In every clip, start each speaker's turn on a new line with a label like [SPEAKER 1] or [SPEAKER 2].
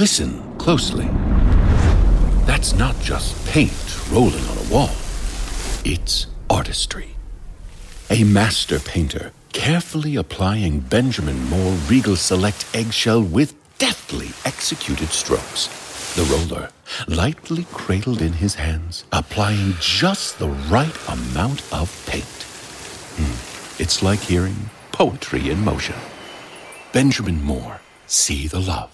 [SPEAKER 1] Listen closely. That's not just paint rolling on a wall, it's artistry. A master painter carefully applying Benjamin Moore Regal Select eggshell with deftly executed strokes. The roller, lightly cradled in his hands, applying just the right amount of paint. Hmm. It's like hearing poetry in motion. Benjamin Moore, see the love.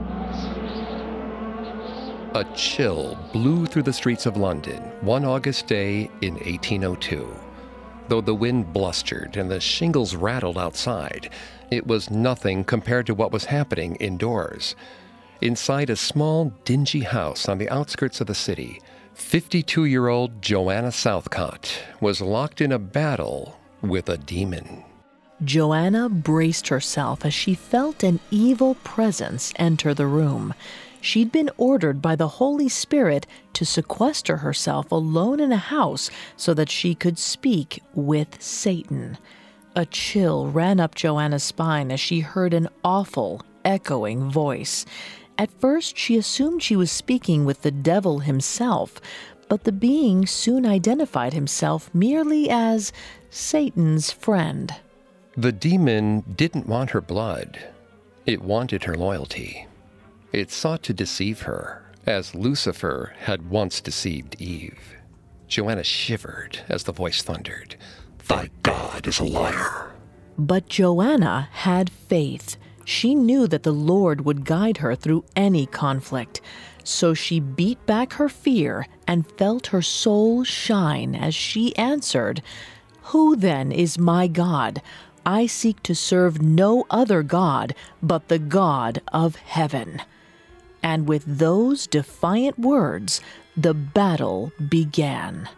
[SPEAKER 2] A chill blew through the streets of London one August day in 1802. Though the wind blustered and the shingles rattled outside, it was nothing compared to what was happening indoors. Inside a small, dingy house on the outskirts of the city, 52 year old Joanna Southcott was locked in a battle with a demon.
[SPEAKER 3] Joanna braced herself as she felt an evil presence enter the room she'd been ordered by the Holy Spirit to sequester herself alone in a house so that she could speak with Satan. A chill ran up Joanna's spine as she heard an awful, echoing voice. At first, she assumed she was speaking with the devil himself, but the being soon identified himself merely as Satan's friend.
[SPEAKER 2] The demon didn't want her blood, it wanted her loyalty. It sought to deceive her, as Lucifer had once deceived Eve. Joanna shivered as the voice thundered, Thy God is a liar.
[SPEAKER 3] But Joanna had faith. She knew that the Lord would guide her through any conflict. So she beat back her fear and felt her soul shine as she answered, Who then is my God? I seek to serve no other God but the God of heaven. And with those defiant words, the battle began.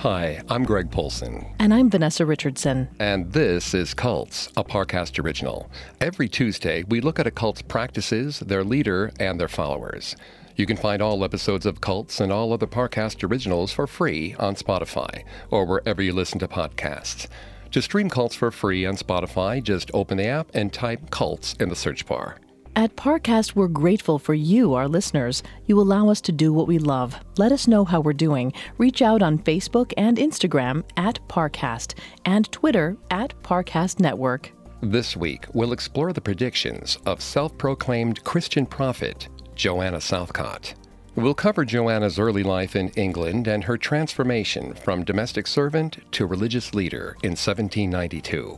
[SPEAKER 2] Hi, I'm Greg Polcyn.
[SPEAKER 3] And I'm Vanessa Richardson.
[SPEAKER 2] And this is Cults, a Parcast original. Every Tuesday, we look at a cult's practices, their leader, and their followers. You can find all episodes of Cults and all other Parcast originals for free on Spotify or wherever you listen to podcasts. To stream Cults for free on Spotify, just open the app and type Cults in the search bar.
[SPEAKER 3] At Parcast, we're grateful for you, our listeners. You allow us to do what we love. Let us know how we're doing. Reach out on Facebook and Instagram at Parcast and Twitter at Parcast Network.
[SPEAKER 2] This week, we'll explore the predictions of self proclaimed Christian prophet Joanna Southcott. We'll cover Joanna's early life in England and her transformation from domestic servant to religious leader in 1792.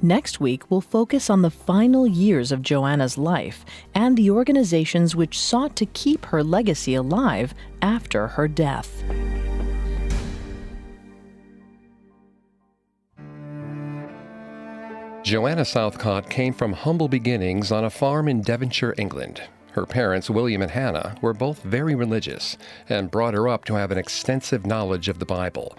[SPEAKER 3] Next week, we'll focus on the final years of Joanna's life and the organizations which sought to keep her legacy alive after her death.
[SPEAKER 2] Joanna Southcott came from humble beginnings on a farm in Devonshire, England. Her parents, William and Hannah, were both very religious and brought her up to have an extensive knowledge of the Bible.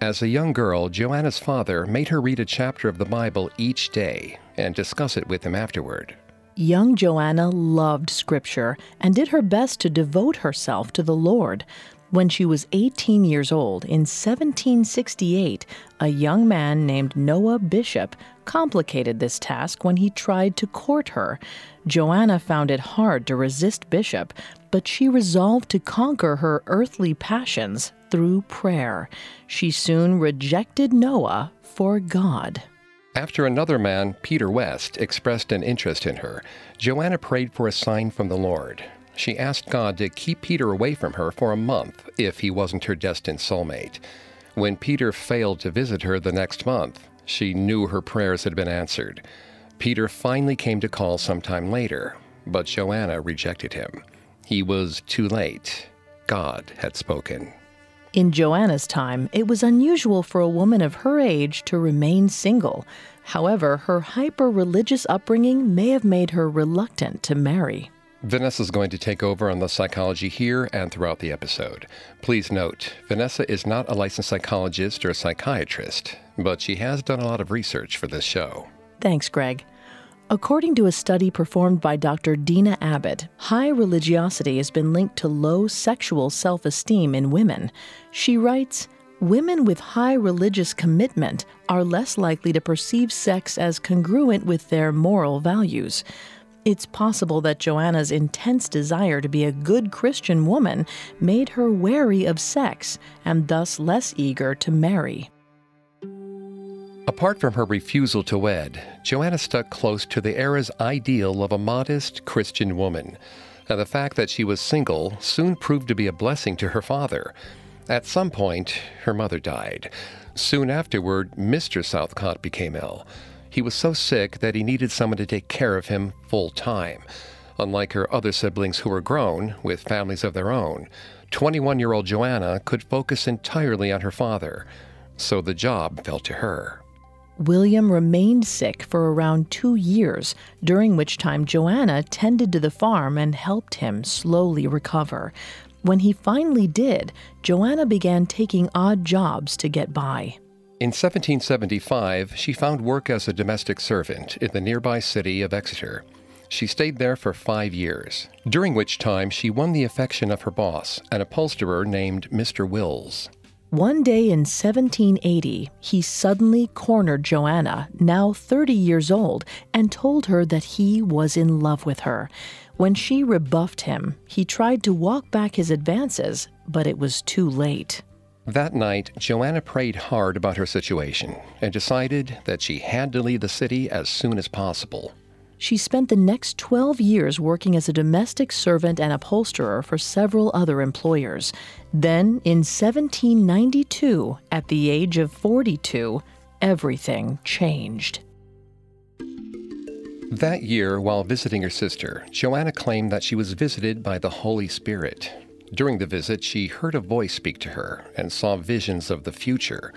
[SPEAKER 2] As a young girl, Joanna's father made her read a chapter of the Bible each day and discuss it with him afterward.
[SPEAKER 3] Young Joanna loved Scripture and did her best to devote herself to the Lord. When she was 18 years old, in 1768, a young man named Noah Bishop complicated this task when he tried to court her. Joanna found it hard to resist Bishop, but she resolved to conquer her earthly passions through prayer. She soon rejected Noah for God.
[SPEAKER 2] After another man, Peter West, expressed an interest in her, Joanna prayed for a sign from the Lord. She asked God to keep Peter away from her for a month if he wasn't her destined soulmate. When Peter failed to visit her the next month, she knew her prayers had been answered. Peter finally came to call sometime later, but Joanna rejected him. He was too late. God had spoken.
[SPEAKER 3] In Joanna's time, it was unusual for a woman of her age to remain single. However, her hyper religious upbringing may have made her reluctant to marry.
[SPEAKER 2] Vanessa is going to take over on the psychology here and throughout the episode. Please note, Vanessa is not a licensed psychologist or a psychiatrist, but she has done a lot of research for this show.
[SPEAKER 3] Thanks, Greg. According to a study performed by Dr. Dina Abbott, high religiosity has been linked to low sexual self esteem in women. She writes, Women with high religious commitment are less likely to perceive sex as congruent with their moral values. It's possible that Joanna's intense desire to be a good Christian woman made her wary of sex and thus less eager to marry.
[SPEAKER 2] Apart from her refusal to wed, Joanna stuck close to the era's ideal of a modest Christian woman. And the fact that she was single soon proved to be a blessing to her father. At some point, her mother died. Soon afterward, Mr. Southcott became ill. He was so sick that he needed someone to take care of him full time. Unlike her other siblings who were grown, with families of their own, 21 year old Joanna could focus entirely on her father, so the job fell to her.
[SPEAKER 3] William remained sick for around two years, during which time Joanna tended to the farm and helped him slowly recover. When he finally did, Joanna began taking odd jobs to get by.
[SPEAKER 2] In 1775, she found work as a domestic servant in the nearby city of Exeter. She stayed there for five years, during which time she won the affection of her boss, an upholsterer named Mr. Wills.
[SPEAKER 3] One day in 1780, he suddenly cornered Joanna, now 30 years old, and told her that he was in love with her. When she rebuffed him, he tried to walk back his advances, but it was too late.
[SPEAKER 2] That night, Joanna prayed hard about her situation and decided that she had to leave the city as soon as possible.
[SPEAKER 3] She spent the next 12 years working as a domestic servant and upholsterer for several other employers. Then, in 1792, at the age of 42, everything changed.
[SPEAKER 2] That year, while visiting her sister, Joanna claimed that she was visited by the Holy Spirit during the visit, she heard a voice speak to her and saw visions of the future.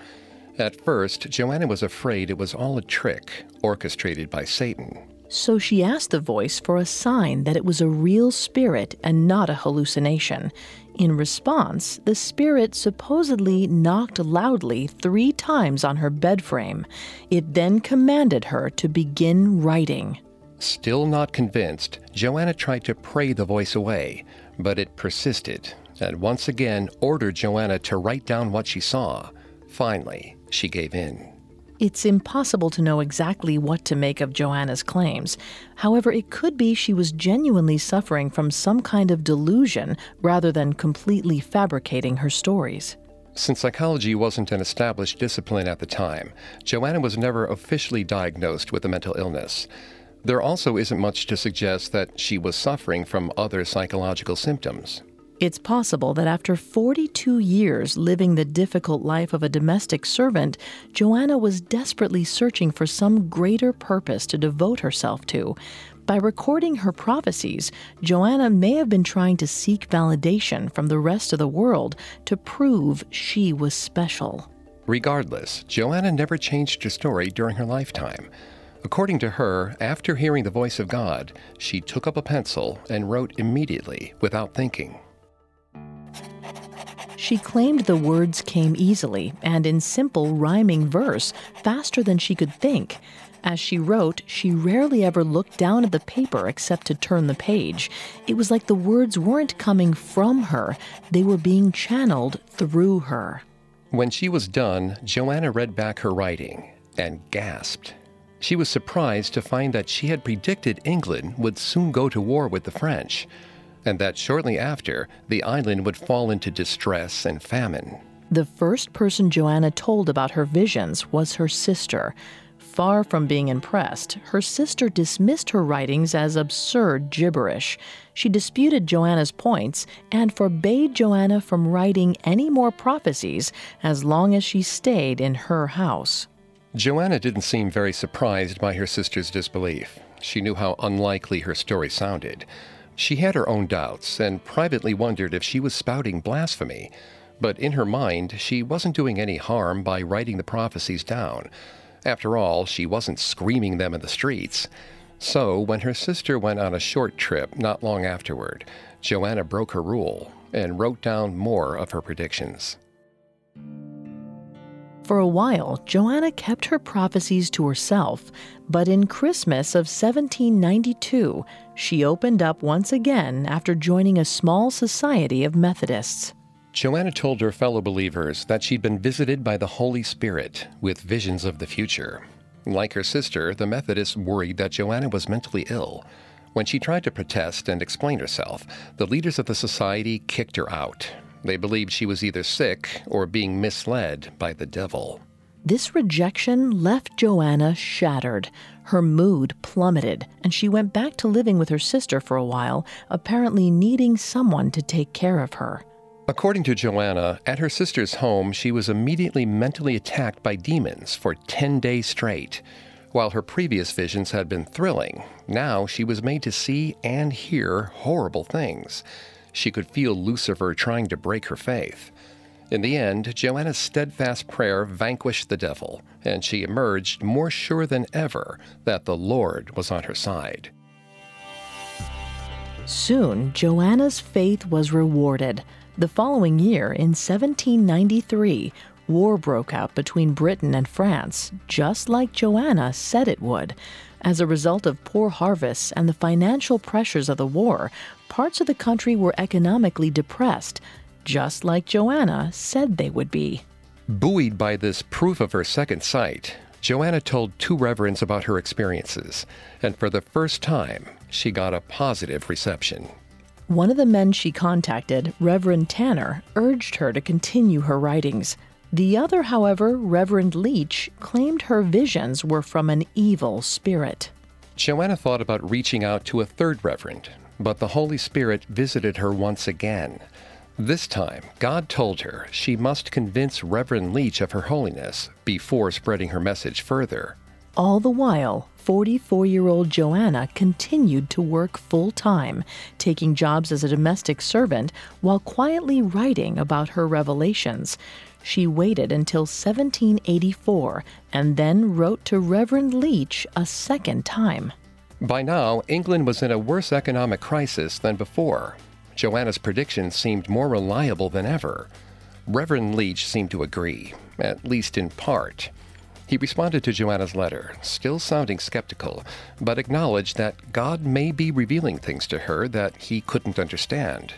[SPEAKER 2] At first, Joanna was afraid it was all a trick orchestrated by Satan.
[SPEAKER 3] So she asked the voice for a sign that it was a real spirit and not a hallucination. In response, the spirit supposedly knocked loudly three times on her bed frame. It then commanded her to begin writing.
[SPEAKER 2] Still not convinced, Joanna tried to pray the voice away, but it persisted and once again ordered Joanna to write down what she saw. Finally, she gave in.
[SPEAKER 3] It's impossible to know exactly what to make of Joanna's claims. However, it could be she was genuinely suffering from some kind of delusion rather than completely fabricating her stories.
[SPEAKER 2] Since psychology wasn't an established discipline at the time, Joanna was never officially diagnosed with a mental illness. There also isn't much to suggest that she was suffering from other psychological symptoms.
[SPEAKER 3] It's possible that after 42 years living the difficult life of a domestic servant, Joanna was desperately searching for some greater purpose to devote herself to. By recording her prophecies, Joanna may have been trying to seek validation from the rest of the world to prove she was special.
[SPEAKER 2] Regardless, Joanna never changed her story during her lifetime. According to her, after hearing the voice of God, she took up a pencil and wrote immediately without thinking.
[SPEAKER 3] She claimed the words came easily and in simple rhyming verse, faster than she could think. As she wrote, she rarely ever looked down at the paper except to turn the page. It was like the words weren't coming from her, they were being channeled through her.
[SPEAKER 2] When she was done, Joanna read back her writing and gasped. She was surprised to find that she had predicted England would soon go to war with the French, and that shortly after, the island would fall into distress and famine.
[SPEAKER 3] The first person Joanna told about her visions was her sister. Far from being impressed, her sister dismissed her writings as absurd gibberish. She disputed Joanna's points and forbade Joanna from writing any more prophecies as long as she stayed in her house.
[SPEAKER 2] Joanna didn't seem very surprised by her sister's disbelief. She knew how unlikely her story sounded. She had her own doubts and privately wondered if she was spouting blasphemy. But in her mind, she wasn't doing any harm by writing the prophecies down. After all, she wasn't screaming them in the streets. So, when her sister went on a short trip not long afterward, Joanna broke her rule and wrote down more of her predictions.
[SPEAKER 3] For a while, Joanna kept her prophecies to herself, but in Christmas of 1792, she opened up once again after joining a small society of Methodists.
[SPEAKER 2] Joanna told her fellow believers that she'd been visited by the Holy Spirit with visions of the future. Like her sister, the Methodists worried that Joanna was mentally ill. When she tried to protest and explain herself, the leaders of the society kicked her out. They believed she was either sick or being misled by the devil.
[SPEAKER 3] This rejection left Joanna shattered. Her mood plummeted, and she went back to living with her sister for a while, apparently needing someone to take care of her.
[SPEAKER 2] According to Joanna, at her sister's home, she was immediately mentally attacked by demons for 10 days straight. While her previous visions had been thrilling, now she was made to see and hear horrible things. She could feel Lucifer trying to break her faith. In the end, Joanna's steadfast prayer vanquished the devil, and she emerged more sure than ever that the Lord was on her side.
[SPEAKER 3] Soon, Joanna's faith was rewarded. The following year, in 1793, war broke out between Britain and France, just like Joanna said it would. As a result of poor harvests and the financial pressures of the war, parts of the country were economically depressed, just like Joanna said they would be.
[SPEAKER 2] Buoyed by this proof of her second sight, Joanna told two reverends about her experiences, and for the first time, she got a positive reception.
[SPEAKER 3] One of the men she contacted, Reverend Tanner, urged her to continue her writings. The other, however, Reverend Leach, claimed her visions were from an evil spirit.
[SPEAKER 2] Joanna thought about reaching out to a third reverend, but the Holy Spirit visited her once again. This time, God told her she must convince Reverend Leach of her holiness before spreading her message further.
[SPEAKER 3] All the while, 44 year old Joanna continued to work full time, taking jobs as a domestic servant while quietly writing about her revelations. She waited until 1784 and then wrote to Reverend Leach a second time.
[SPEAKER 2] By now, England was in a worse economic crisis than before. Joanna's predictions seemed more reliable than ever. Reverend Leach seemed to agree, at least in part. He responded to Joanna's letter, still sounding skeptical, but acknowledged that God may be revealing things to her that he couldn't understand.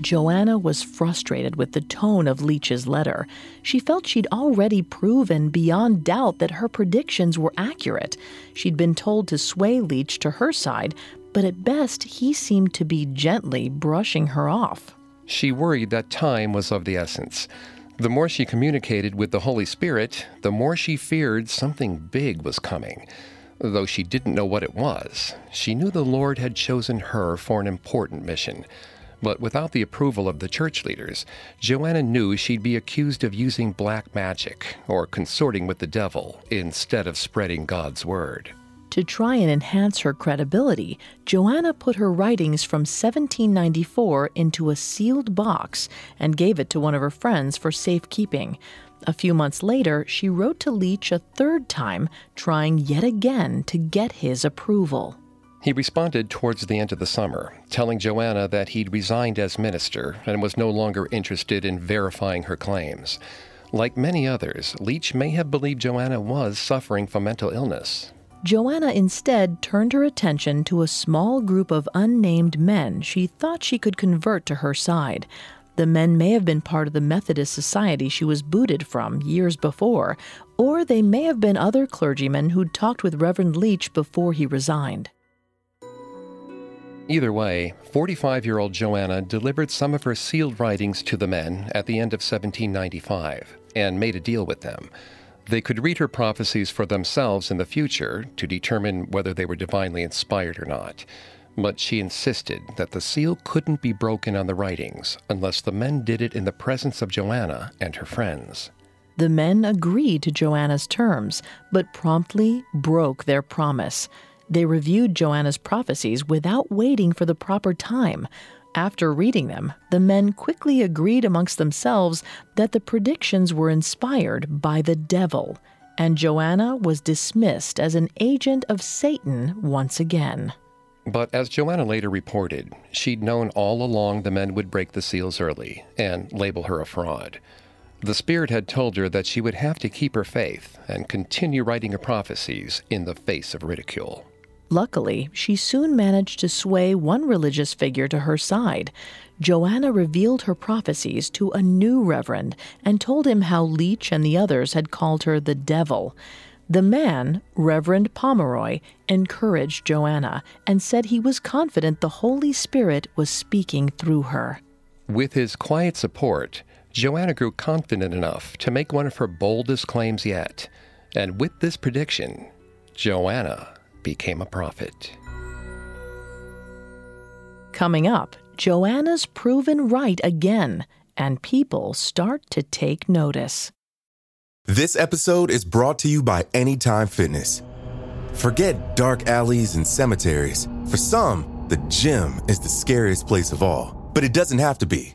[SPEAKER 3] Joanna was frustrated with the tone of Leach's letter. She felt she'd already proven beyond doubt that her predictions were accurate. She'd been told to sway Leach to her side, but at best he seemed to be gently brushing her off.
[SPEAKER 2] She worried that time was of the essence. The more she communicated with the Holy Spirit, the more she feared something big was coming. Though she didn't know what it was, she knew the Lord had chosen her for an important mission. But without the approval of the church leaders, Joanna knew she'd be accused of using black magic or consorting with the devil instead of spreading God's word.
[SPEAKER 3] To try and enhance her credibility, Joanna put her writings from 1794 into a sealed box and gave it to one of her friends for safekeeping. A few months later, she wrote to Leach a third time, trying yet again to get his approval.
[SPEAKER 2] He responded towards the end of the summer, telling Joanna that he'd resigned as minister and was no longer interested in verifying her claims. Like many others, Leach may have believed Joanna was suffering from mental illness.
[SPEAKER 3] Joanna instead turned her attention to a small group of unnamed men she thought she could convert to her side. The men may have been part of the Methodist society she was booted from years before, or they may have been other clergymen who'd talked with Reverend Leach before he resigned.
[SPEAKER 2] Either way, 45 year old Joanna delivered some of her sealed writings to the men at the end of 1795 and made a deal with them. They could read her prophecies for themselves in the future to determine whether they were divinely inspired or not. But she insisted that the seal couldn't be broken on the writings unless the men did it in the presence of Joanna and her friends.
[SPEAKER 3] The men agreed to Joanna's terms, but promptly broke their promise. They reviewed Joanna's prophecies without waiting for the proper time. After reading them, the men quickly agreed amongst themselves that the predictions were inspired by the devil, and Joanna was dismissed as an agent of Satan once again.
[SPEAKER 2] But as Joanna later reported, she'd known all along the men would break the seals early and label her a fraud. The Spirit had told her that she would have to keep her faith and continue writing her prophecies in the face of ridicule.
[SPEAKER 3] Luckily, she soon managed to sway one religious figure to her side. Joanna revealed her prophecies to a new reverend and told him how Leach and the others had called her the devil. The man, Reverend Pomeroy, encouraged Joanna and said he was confident the Holy Spirit was speaking through her.
[SPEAKER 2] With his quiet support, Joanna grew confident enough to make one of her boldest claims yet. And with this prediction, Joanna became a prophet.
[SPEAKER 3] Coming up, Joanna's proven right again, and people start to take notice.
[SPEAKER 4] This episode is brought to you by Anytime Fitness. Forget dark alleys and cemeteries. For some, the gym is the scariest place of all, but it doesn't have to be.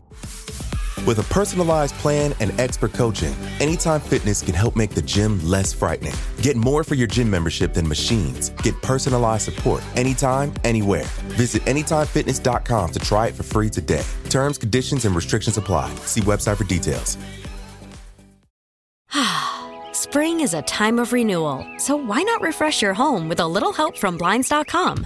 [SPEAKER 4] With a personalized plan and expert coaching, Anytime Fitness can help make the gym less frightening. Get more for your gym membership than machines. Get personalized support anytime, anywhere. Visit AnytimeFitness.com to try it for free today. Terms, conditions, and restrictions apply. See website for details.
[SPEAKER 5] Spring is a time of renewal, so why not refresh your home with a little help from Blinds.com?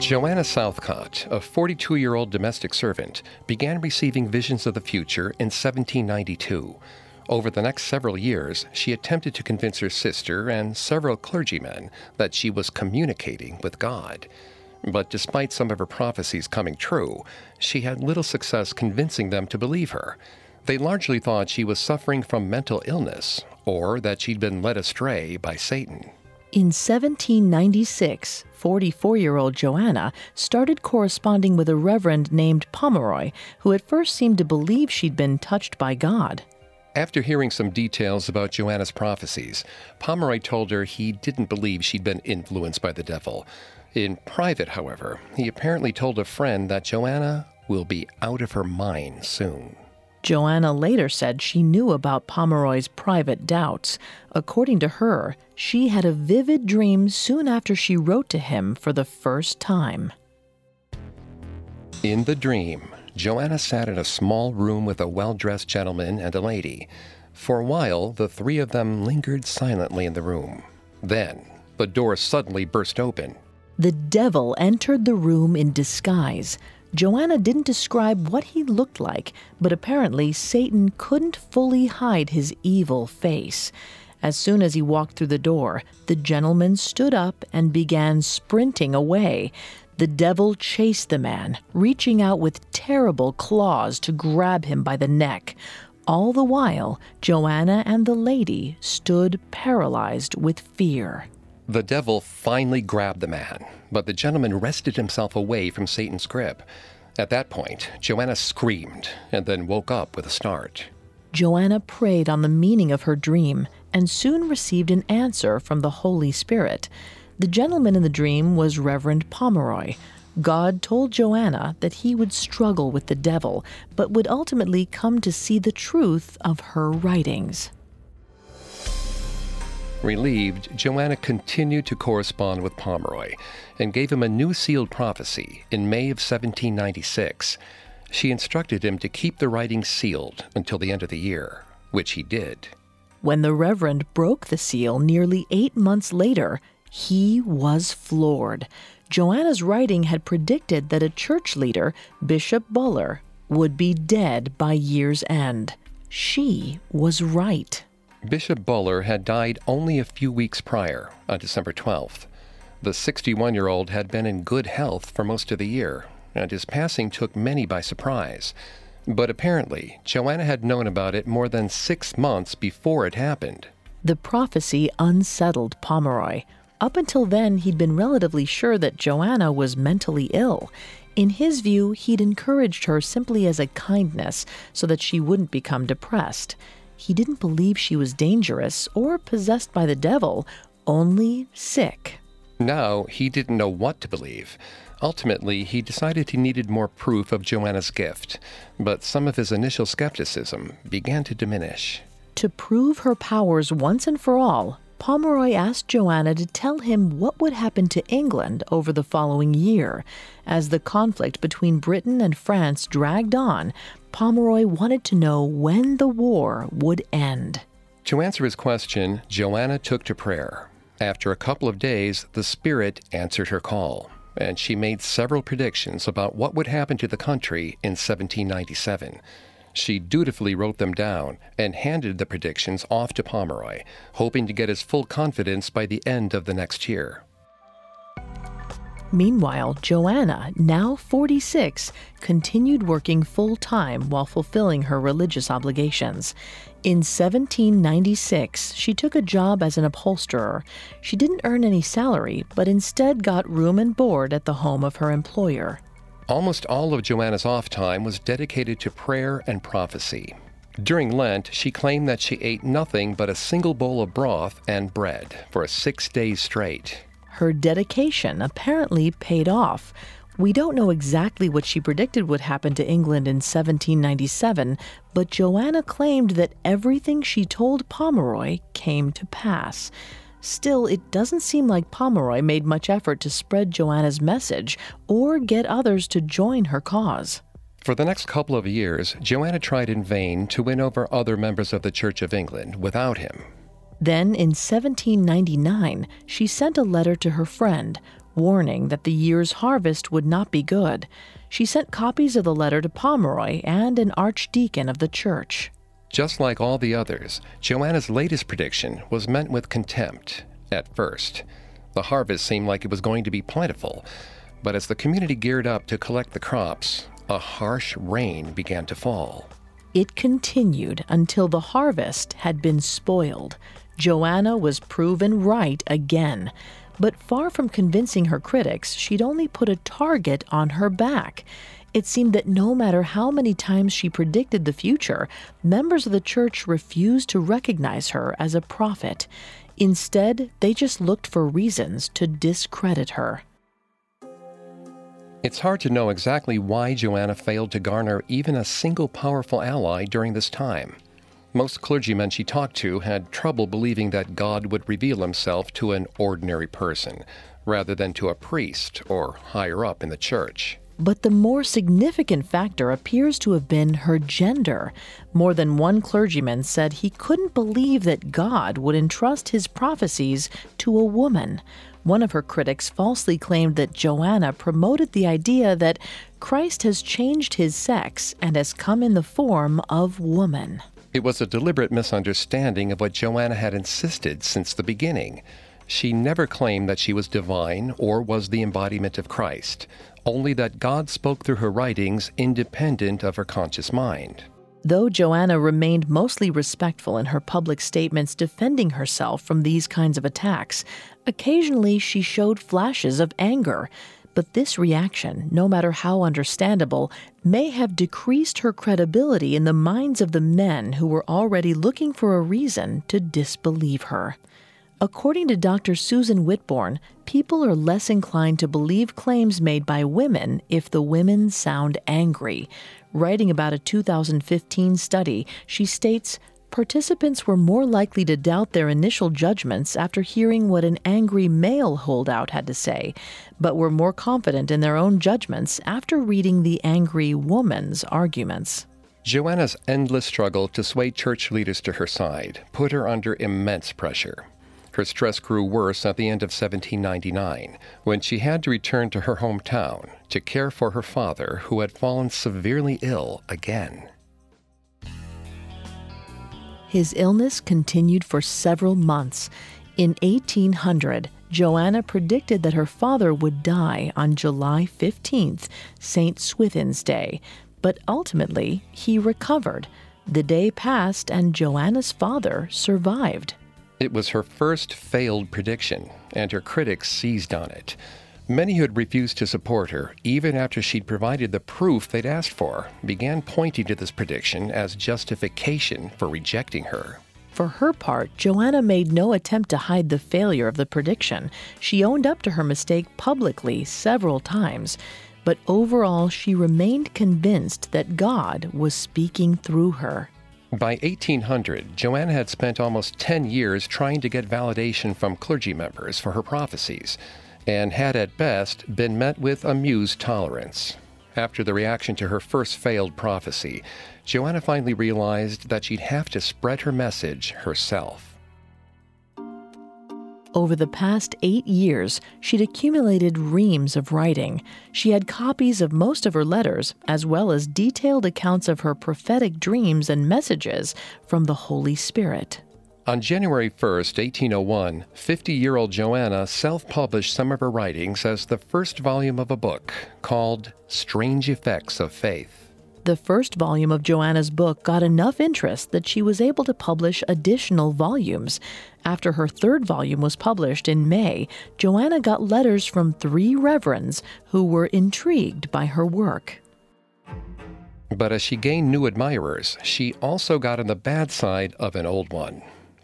[SPEAKER 2] Joanna Southcott, a 42 year old domestic servant, began receiving visions of the future in 1792. Over the next several years, she attempted to convince her sister and several clergymen that she was communicating with God. But despite some of her prophecies coming true, she had little success convincing them to believe her. They largely thought she was suffering from mental illness or that she'd been led astray by Satan.
[SPEAKER 3] In 1796, 44 year old Joanna started corresponding with a reverend named Pomeroy, who at first seemed to believe she'd been touched by God.
[SPEAKER 2] After hearing some details about Joanna's prophecies, Pomeroy told her he didn't believe she'd been influenced by the devil. In private, however, he apparently told a friend that Joanna will be out of her mind soon.
[SPEAKER 3] Joanna later said she knew about Pomeroy's private doubts. According to her, she had a vivid dream soon after she wrote to him for the first time.
[SPEAKER 2] In the dream, Joanna sat in a small room with a well dressed gentleman and a lady. For a while, the three of them lingered silently in the room. Then, the door suddenly burst open.
[SPEAKER 3] The devil entered the room in disguise. Joanna didn't describe what he looked like, but apparently Satan couldn't fully hide his evil face. As soon as he walked through the door, the gentleman stood up and began sprinting away. The devil chased the man, reaching out with terrible claws to grab him by the neck. All the while, Joanna and the lady stood paralyzed with fear.
[SPEAKER 2] The devil finally grabbed the man, but the gentleman wrested himself away from Satan's grip. At that point, Joanna screamed and then woke up with a start.
[SPEAKER 3] Joanna prayed on the meaning of her dream and soon received an answer from the Holy Spirit. The gentleman in the dream was Reverend Pomeroy. God told Joanna that he would struggle with the devil, but would ultimately come to see the truth of her writings.
[SPEAKER 2] Relieved, Joanna continued to correspond with Pomeroy and gave him a new sealed prophecy in May of 1796. She instructed him to keep the writing sealed until the end of the year, which he did.
[SPEAKER 3] When the Reverend broke the seal nearly eight months later, he was floored. Joanna's writing had predicted that a church leader, Bishop Buller, would be dead by year's end. She was right.
[SPEAKER 2] Bishop Buller had died only a few weeks prior, on December 12th. The 61 year old had been in good health for most of the year, and his passing took many by surprise. But apparently, Joanna had known about it more than six months before it happened.
[SPEAKER 3] The prophecy unsettled Pomeroy. Up until then, he'd been relatively sure that Joanna was mentally ill. In his view, he'd encouraged her simply as a kindness so that she wouldn't become depressed. He didn't believe she was dangerous or possessed by the devil, only sick.
[SPEAKER 2] Now he didn't know what to believe. Ultimately, he decided he needed more proof of Joanna's gift, but some of his initial skepticism began to diminish.
[SPEAKER 3] To prove her powers once and for all, Pomeroy asked Joanna to tell him what would happen to England over the following year. As the conflict between Britain and France dragged on, Pomeroy wanted to know when the war would end.
[SPEAKER 2] To answer his question, Joanna took to prayer. After a couple of days, the Spirit answered her call, and she made several predictions about what would happen to the country in 1797. She dutifully wrote them down and handed the predictions off to Pomeroy, hoping to get his full confidence by the end of the next year.
[SPEAKER 3] Meanwhile, Joanna, now 46, continued working full time while fulfilling her religious obligations. In 1796, she took a job as an upholsterer. She didn't earn any salary, but instead got room and board at the home of her employer.
[SPEAKER 2] Almost all of Joanna's off time was dedicated to prayer and prophecy. During Lent, she claimed that she ate nothing but a single bowl of broth and bread for six days straight.
[SPEAKER 3] Her dedication apparently paid off. We don't know exactly what she predicted would happen to England in 1797, but Joanna claimed that everything she told Pomeroy came to pass. Still, it doesn't seem like Pomeroy made much effort to spread Joanna's message or get others to join her cause.
[SPEAKER 2] For the next couple of years, Joanna tried in vain to win over other members of the Church of England without him.
[SPEAKER 3] Then, in 1799, she sent a letter to her friend, warning that the year's harvest would not be good. She sent copies of the letter to Pomeroy and an archdeacon of the church.
[SPEAKER 2] Just like all the others, Joanna's latest prediction was met with contempt at first. The harvest seemed like it was going to be plentiful, but as the community geared up to collect the crops, a harsh rain began to fall.
[SPEAKER 3] It continued until the harvest had been spoiled. Joanna was proven right again. But far from convincing her critics, she'd only put a target on her back. It seemed that no matter how many times she predicted the future, members of the church refused to recognize her as a prophet. Instead, they just looked for reasons to discredit her.
[SPEAKER 2] It's hard to know exactly why Joanna failed to garner even a single powerful ally during this time. Most clergymen she talked to had trouble believing that God would reveal himself to an ordinary person, rather than to a priest or higher up in the church.
[SPEAKER 3] But the more significant factor appears to have been her gender. More than one clergyman said he couldn't believe that God would entrust his prophecies to a woman. One of her critics falsely claimed that Joanna promoted the idea that Christ has changed his sex and has come in the form of woman.
[SPEAKER 2] It was a deliberate misunderstanding of what Joanna had insisted since the beginning. She never claimed that she was divine or was the embodiment of Christ, only that God spoke through her writings independent of her conscious mind.
[SPEAKER 3] Though Joanna remained mostly respectful in her public statements defending herself from these kinds of attacks, occasionally she showed flashes of anger. But this reaction, no matter how understandable, may have decreased her credibility in the minds of the men who were already looking for a reason to disbelieve her. According to Dr. Susan Whitbourne, people are less inclined to believe claims made by women if the women sound angry. Writing about a 2015 study, she states participants were more likely to doubt their initial judgments after hearing what an angry male holdout had to say, but were more confident in their own judgments after reading the angry woman's arguments.
[SPEAKER 2] Joanna's endless struggle to sway church leaders to her side put her under immense pressure. Her stress grew worse at the end of 1799 when she had to return to her hometown to care for her father, who had fallen severely ill again.
[SPEAKER 3] His illness continued for several months. In 1800, Joanna predicted that her father would die on July 15th, St. Swithin's Day, but ultimately he recovered. The day passed and Joanna's father survived.
[SPEAKER 2] It was her first failed prediction, and her critics seized on it. Many who had refused to support her, even after she'd provided the proof they'd asked for, began pointing to this prediction as justification for rejecting her.
[SPEAKER 3] For her part, Joanna made no attempt to hide the failure of the prediction. She owned up to her mistake publicly several times. But overall, she remained convinced that God was speaking through her.
[SPEAKER 2] By 1800, Joanna had spent almost 10 years trying to get validation from clergy members for her prophecies, and had at best been met with amused tolerance. After the reaction to her first failed prophecy, Joanna finally realized that she'd have to spread her message herself.
[SPEAKER 3] Over the past eight years, she'd accumulated reams of writing. She had copies of most of her letters, as well as detailed accounts of her prophetic dreams and messages from the Holy Spirit.
[SPEAKER 2] On January 1, 1801, 50 year old Joanna self published some of her writings as the first volume of a book called Strange Effects of Faith.
[SPEAKER 3] The first volume of Joanna's book got enough interest that she was able to publish additional volumes. After her third volume was published in May, Joanna got letters from three reverends who were intrigued by her work.
[SPEAKER 2] But as she gained new admirers, she also got on the bad side of an old one.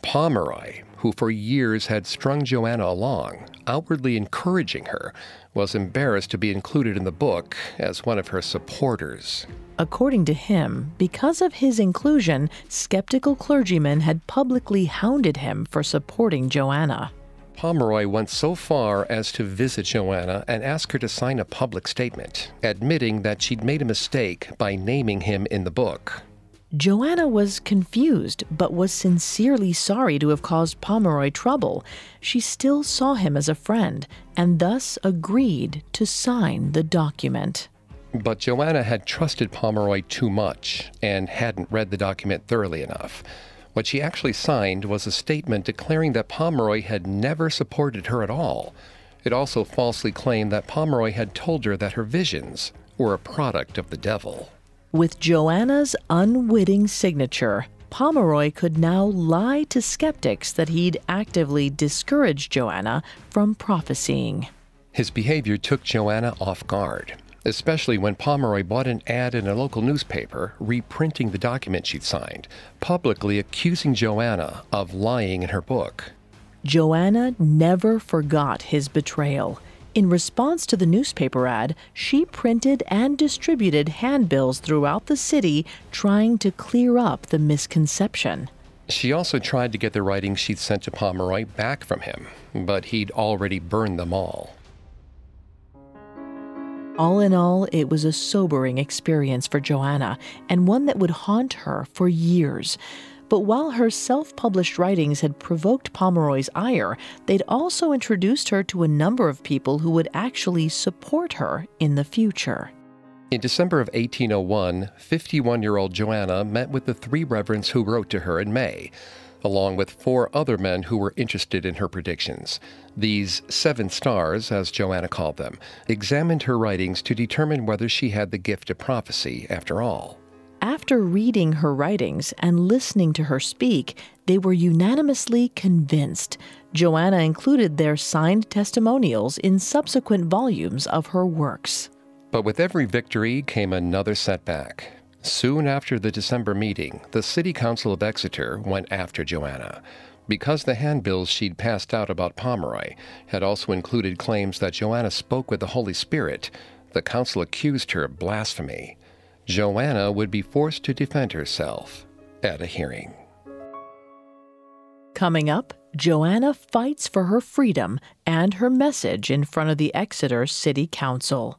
[SPEAKER 2] Pomeroy, who for years had strung Joanna along, outwardly encouraging her, was embarrassed to be included in the book as one of her supporters.
[SPEAKER 3] According to him, because of his inclusion, skeptical clergymen had publicly hounded him for supporting Joanna.
[SPEAKER 2] Pomeroy went so far as to visit Joanna and ask her to sign a public statement, admitting that she'd made a mistake by naming him in the book.
[SPEAKER 3] Joanna was confused, but was sincerely sorry to have caused Pomeroy trouble. She still saw him as a friend, and thus agreed to sign the document.
[SPEAKER 2] But Joanna had trusted Pomeroy too much and hadn't read the document thoroughly enough. What she actually signed was a statement declaring that Pomeroy had never supported her at all. It also falsely claimed that Pomeroy had told her that her visions were a product of the devil.
[SPEAKER 3] With Joanna's unwitting signature, Pomeroy could now lie to skeptics that he'd actively discouraged Joanna from prophesying.
[SPEAKER 2] His behavior took Joanna off guard especially when Pomeroy bought an ad in a local newspaper reprinting the document she'd signed, publicly accusing Joanna of lying in her book.
[SPEAKER 3] Joanna never forgot his betrayal. In response to the newspaper ad, she printed and distributed handbills throughout the city trying to clear up the misconception.
[SPEAKER 2] She also tried to get the writings she'd sent to Pomeroy back from him, but he'd already burned them all.
[SPEAKER 3] All in all, it was a sobering experience for Joanna and one that would haunt her for years. But while her self published writings had provoked Pomeroy's ire, they'd also introduced her to a number of people who would actually support her in the future.
[SPEAKER 2] In December of 1801, 51 year old Joanna met with the three reverends who wrote to her in May along with four other men who were interested in her predictions. These seven stars, as Joanna called them, examined her writings to determine whether she had the gift of prophecy after all.
[SPEAKER 3] After reading her writings and listening to her speak, They were unanimously convinced. Joanna included their signed testimonials in subsequent volumes of her works.
[SPEAKER 2] But with every victory came another setback. Soon after the December meeting, the City Council of Exeter went after Joanna. Because the handbills she'd passed out about Pomeroy had also included claims that Joanna spoke with the Holy Spirit, the council accused her of blasphemy. Joanna would be forced to defend herself at a hearing.
[SPEAKER 3] Coming up, Joanna fights for her freedom and her message in front of the Exeter City Council.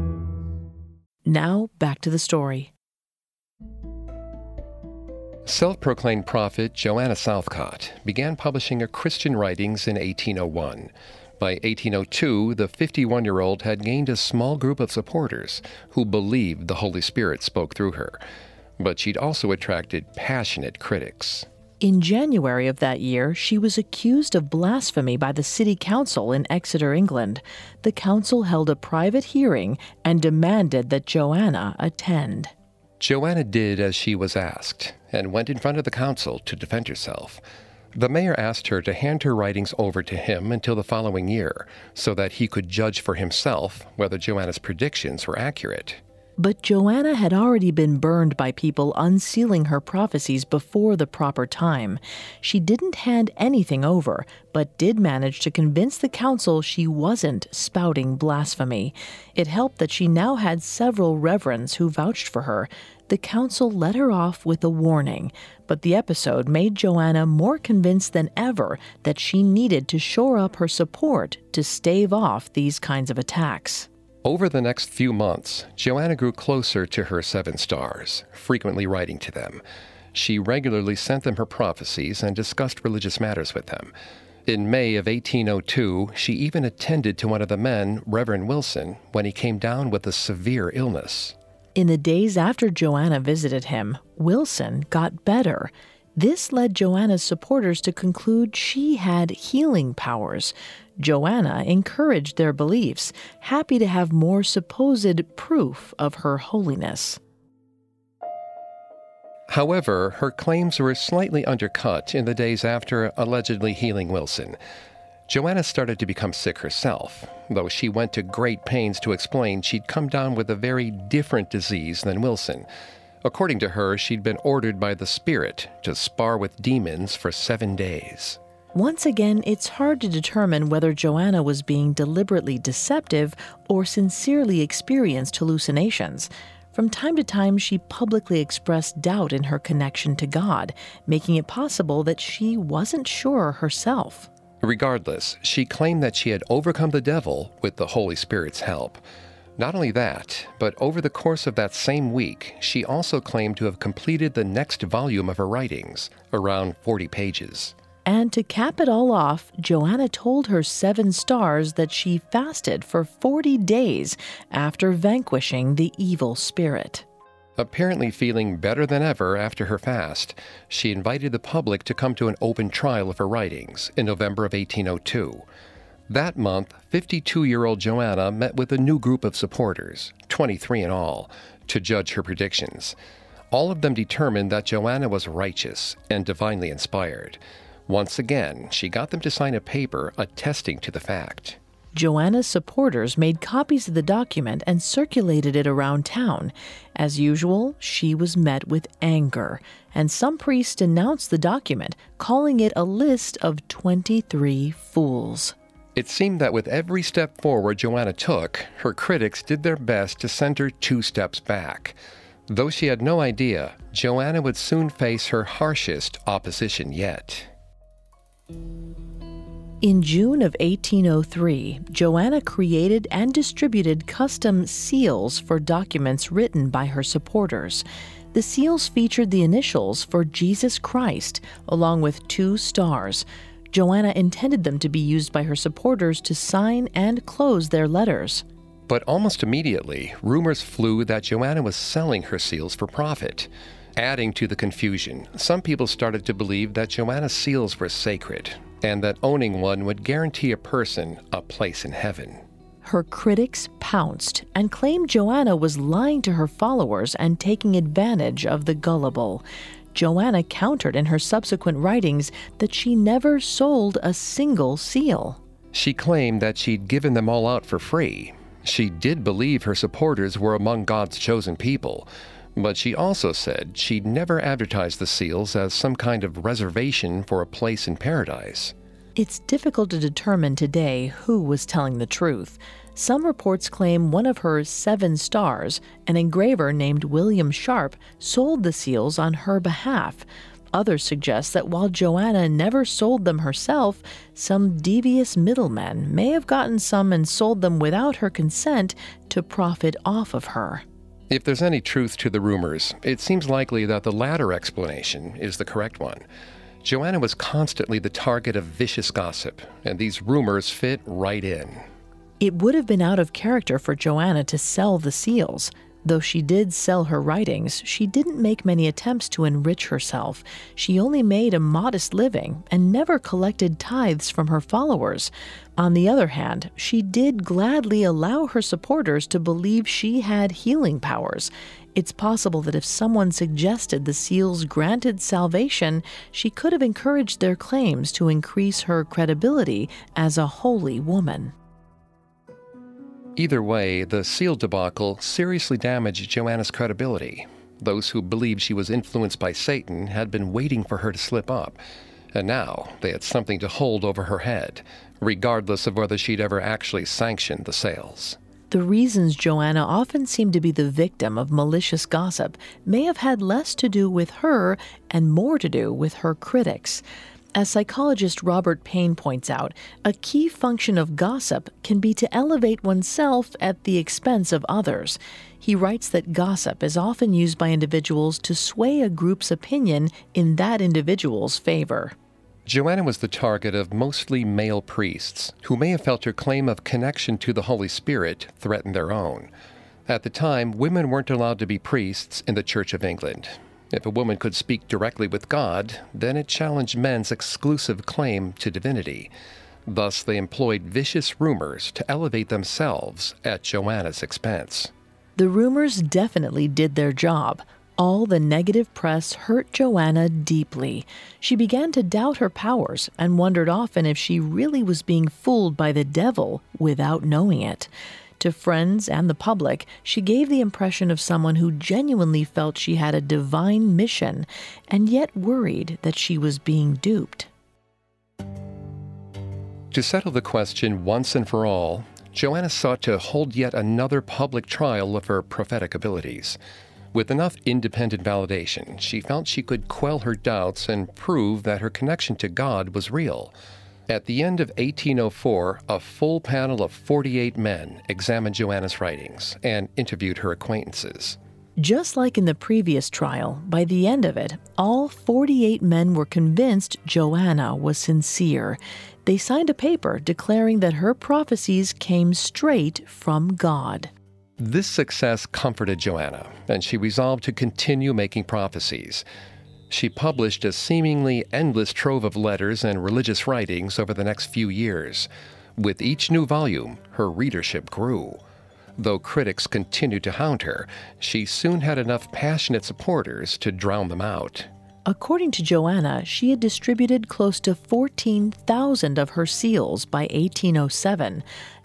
[SPEAKER 3] Now, back to the story.
[SPEAKER 2] Self proclaimed prophet Joanna Southcott began publishing her Christian writings in 1801. By 1802, the 51 year old had gained a small group of supporters who believed the Holy Spirit spoke through her. But she'd also attracted passionate critics.
[SPEAKER 3] In January of that year, she was accused of blasphemy by the City Council in Exeter, England. The council held a private hearing and demanded that Joanna attend.
[SPEAKER 2] Joanna did as she was asked and went in front of the council to defend herself. The mayor asked her to hand her writings over to him until the following year so that he could judge for himself whether Joanna's predictions were accurate.
[SPEAKER 3] But Joanna had already been burned by people unsealing her prophecies before the proper time. She didn't hand anything over, but did manage to convince the council she wasn't spouting blasphemy. It helped that she now had several reverends who vouched for her. The council let her off with a warning, but the episode made Joanna more convinced than ever that she needed to shore up her support to stave off these kinds of attacks.
[SPEAKER 2] Over the next few months, Joanna grew closer to her seven stars, frequently writing to them. She regularly sent them her prophecies and discussed religious matters with them. In May of 1802, she even attended to one of the men, Reverend Wilson, when he came down with a severe illness.
[SPEAKER 3] In the days after Joanna visited him, Wilson got better. This led Joanna's supporters to conclude she had healing powers. Joanna encouraged their beliefs, happy to have more supposed proof of her holiness.
[SPEAKER 2] However, her claims were slightly undercut in the days after allegedly healing Wilson. Joanna started to become sick herself, though she went to great pains to explain she'd come down with a very different disease than Wilson. According to her, she'd been ordered by the Spirit to spar with demons for seven days.
[SPEAKER 3] Once again, it's hard to determine whether Joanna was being deliberately deceptive or sincerely experienced hallucinations. From time to time, she publicly expressed doubt in her connection to God, making it possible that she wasn't sure herself.
[SPEAKER 2] Regardless, she claimed that she had overcome the devil with the Holy Spirit's help. Not only that, but over the course of that same week, she also claimed to have completed the next volume of her writings, around 40 pages.
[SPEAKER 3] And to cap it all off, Joanna told her seven stars that she fasted for 40 days after vanquishing the evil spirit.
[SPEAKER 2] Apparently feeling better than ever after her fast, she invited the public to come to an open trial of her writings in November of 1802. That month, 52 year old Joanna met with a new group of supporters, 23 in all, to judge her predictions. All of them determined that Joanna was righteous and divinely inspired. Once again, she got them to sign a paper attesting to the fact.
[SPEAKER 3] Joanna's supporters made copies of the document and circulated it around town. As usual, she was met with anger, and some priests denounced the document, calling it a list of 23 fools.
[SPEAKER 2] It seemed that with every step forward Joanna took, her critics did their best to send her two steps back. Though she had no idea, Joanna would soon face her harshest opposition yet.
[SPEAKER 3] In June of 1803, Joanna created and distributed custom seals for documents written by her supporters. The seals featured the initials for Jesus Christ, along with two stars. Joanna intended them to be used by her supporters to sign and close their letters.
[SPEAKER 2] But almost immediately, rumors flew that Joanna was selling her seals for profit. Adding to the confusion, some people started to believe that Joanna's seals were sacred, and that owning one would guarantee a person a place in heaven.
[SPEAKER 3] Her critics pounced and claimed Joanna was lying to her followers and taking advantage of the gullible. Joanna countered in her subsequent writings that she never sold a single seal.
[SPEAKER 2] She claimed that she'd given them all out for free. She did believe her supporters were among God's chosen people, but she also said she'd never advertised the seals as some kind of reservation for a place in paradise.
[SPEAKER 3] It's difficult to determine today who was telling the truth. Some reports claim one of her seven stars, an engraver named William Sharp, sold the seals on her behalf. Others suggest that while Joanna never sold them herself, some devious middlemen may have gotten some and sold them without her consent to profit off of her.
[SPEAKER 2] If there's any truth to the rumors, it seems likely that the latter explanation is the correct one. Joanna was constantly the target of vicious gossip, and these rumors fit right in.
[SPEAKER 3] It would have been out of character for Joanna to sell the seals. Though she did sell her writings, she didn't make many attempts to enrich herself. She only made a modest living and never collected tithes from her followers. On the other hand, she did gladly allow her supporters to believe she had healing powers. It's possible that if someone suggested the seals granted salvation, she could have encouraged their claims to increase her credibility as a holy woman.
[SPEAKER 2] Either way, the seal debacle seriously damaged Joanna's credibility. Those who believed she was influenced by Satan had been waiting for her to slip up, and now they had something to hold over her head, regardless of whether she'd ever actually sanctioned the sales.
[SPEAKER 3] The reasons Joanna often seemed to be the victim of malicious gossip may have had less to do with her and more to do with her critics. As psychologist Robert Payne points out, a key function of gossip can be to elevate oneself at the expense of others. He writes that gossip is often used by individuals to sway a group's opinion in that individual's favor.
[SPEAKER 2] Joanna was the target of mostly male priests who may have felt her claim of connection to the Holy Spirit threaten their own. At the time, women weren't allowed to be priests in the Church of England, if a woman could speak directly with God, then it challenged men's exclusive claim to divinity. Thus, they employed vicious rumors to elevate themselves at Joanna's expense.
[SPEAKER 3] The rumors definitely did their job. All the negative press hurt Joanna deeply. She began to doubt her powers and wondered often if she really was being fooled by the devil without knowing it. To friends and the public, she gave the impression of someone who genuinely felt she had a divine mission and yet worried that she was being duped.
[SPEAKER 2] To settle the question once and for all, Joanna sought to hold yet another public trial of her prophetic abilities. With enough independent validation, she felt she could quell her doubts and prove that her connection to God was real. At the end of 1804, a full panel of 48 men examined Joanna's writings and interviewed her acquaintances.
[SPEAKER 3] Just like in the previous trial, by the end of it, all 48 men were convinced Joanna was sincere. They signed a paper declaring that her prophecies came straight from God.
[SPEAKER 2] This success comforted Joanna, and she resolved to continue making prophecies she published a seemingly endless trove of letters and religious writings over the next few years. With each new volume, her readership grew. Though critics continued to hound her, she soon had enough passionate supporters to drown them out.
[SPEAKER 3] According to Joanna, she had distributed close to 14,000 of her seals by 1807.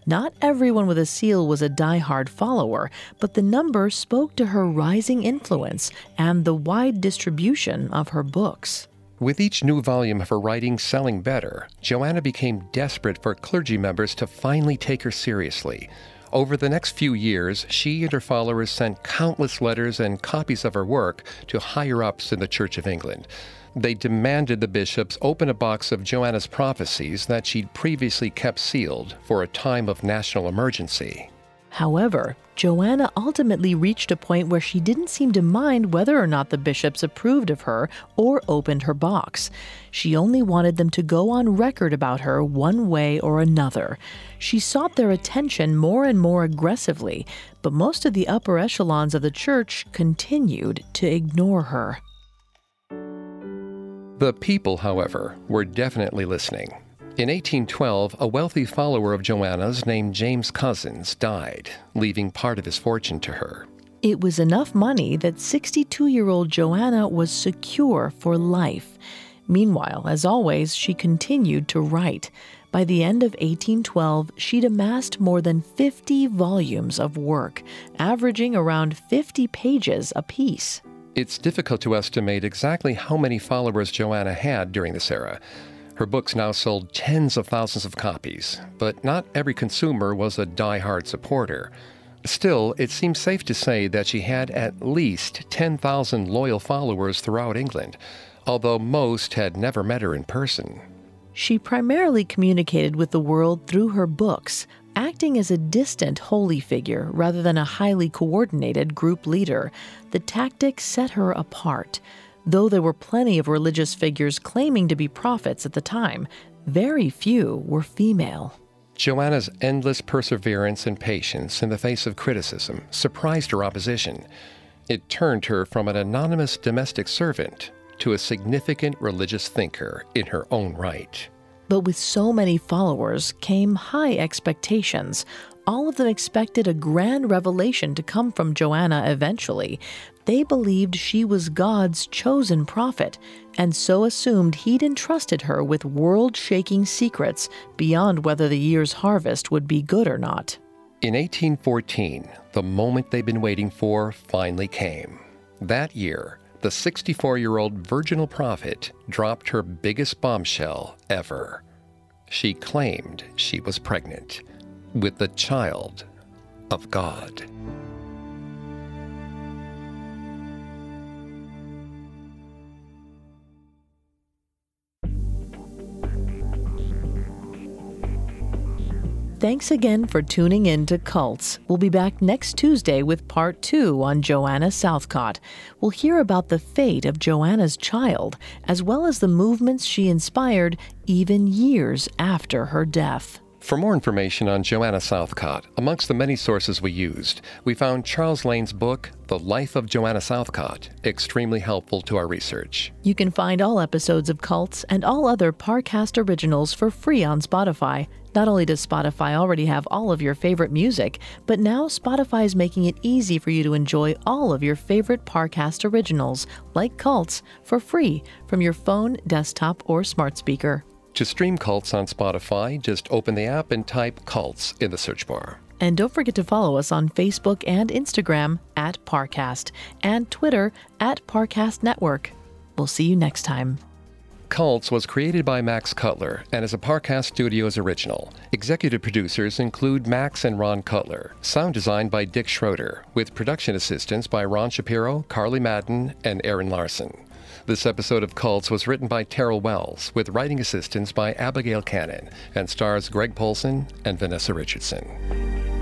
[SPEAKER 3] Not everyone with a seal was a die-hard follower, but the number spoke to her rising influence and the wide distribution of her books.
[SPEAKER 2] With each new volume of her writing selling better, Joanna became desperate for clergy members to finally take her seriously. Over the next few years, she and her followers sent countless letters and copies of her work to higher ups in the Church of England. They demanded the bishops open a box of Joanna's prophecies that she'd previously kept sealed for a time of national emergency.
[SPEAKER 3] However, Joanna ultimately reached a point where she didn't seem to mind whether or not the bishops approved of her or opened her box. She only wanted them to go on record about her one way or another. She sought their attention more and more aggressively, but most of the upper echelons of the church continued to ignore her.
[SPEAKER 2] The people, however, were definitely listening. In 1812, a wealthy follower of Joanna's named James Cousins died, leaving part of his fortune to her.
[SPEAKER 3] It was enough money that 62 year old Joanna was secure for life. Meanwhile, as always, she continued to write. By the end of 1812, she'd amassed more than 50 volumes of work, averaging around 50 pages apiece.
[SPEAKER 2] It's difficult to estimate exactly how many followers Joanna had during this era. Her books now sold tens of thousands of copies, but not every consumer was a die-hard supporter. Still, it seems safe to say that she had at least 10,000 loyal followers throughout England, although most had never met her in person.
[SPEAKER 3] She primarily communicated with the world through her books, acting as a distant holy figure rather than a highly coordinated group leader. The tactic set her apart. Though there were plenty of religious figures claiming to be prophets at the time, very few were female.
[SPEAKER 2] Joanna's endless perseverance and patience in the face of criticism surprised her opposition. It turned her from an anonymous domestic servant to a significant religious thinker in her own right.
[SPEAKER 3] But with so many followers came high expectations. All of them expected a grand revelation to come from Joanna eventually. They believed she was God's chosen prophet, and so assumed he'd entrusted her with world shaking secrets beyond whether the year's harvest would be good or not.
[SPEAKER 2] In 1814, the moment they'd been waiting for finally came. That year, the 64 year old virginal prophet dropped her biggest bombshell ever. She claimed she was pregnant with the child of God.
[SPEAKER 3] Thanks again for tuning in to Cults. We'll be back next Tuesday with part two on Joanna Southcott. We'll hear about the fate of Joanna's child, as well as the movements she inspired even years after her death.
[SPEAKER 2] For more information on Joanna Southcott, amongst the many sources we used, we found Charles Lane's book, The Life of Joanna Southcott, extremely helpful to our research.
[SPEAKER 3] You can find all episodes of Cults and all other Parcast originals for free on Spotify. Not only does Spotify already have all of your favorite music, but now Spotify is making it easy for you to enjoy all of your favorite Parcast originals, like Cults, for free from your phone, desktop, or smart speaker.
[SPEAKER 2] To stream Cults on Spotify, just open the app and type Cults in the search bar.
[SPEAKER 3] And don't forget to follow us on Facebook and Instagram at Parcast and Twitter at Parcast Network. We'll see you next time.
[SPEAKER 2] Cults was created by Max Cutler and is a Parcast Studios original. Executive producers include Max and Ron Cutler. Sound design by Dick Schroeder, with production assistance by Ron Shapiro, Carly Madden, and Aaron Larson. This episode of Cults was written by Terrell Wells, with writing assistance by Abigail Cannon, and stars Greg Polcyn and Vanessa Richardson.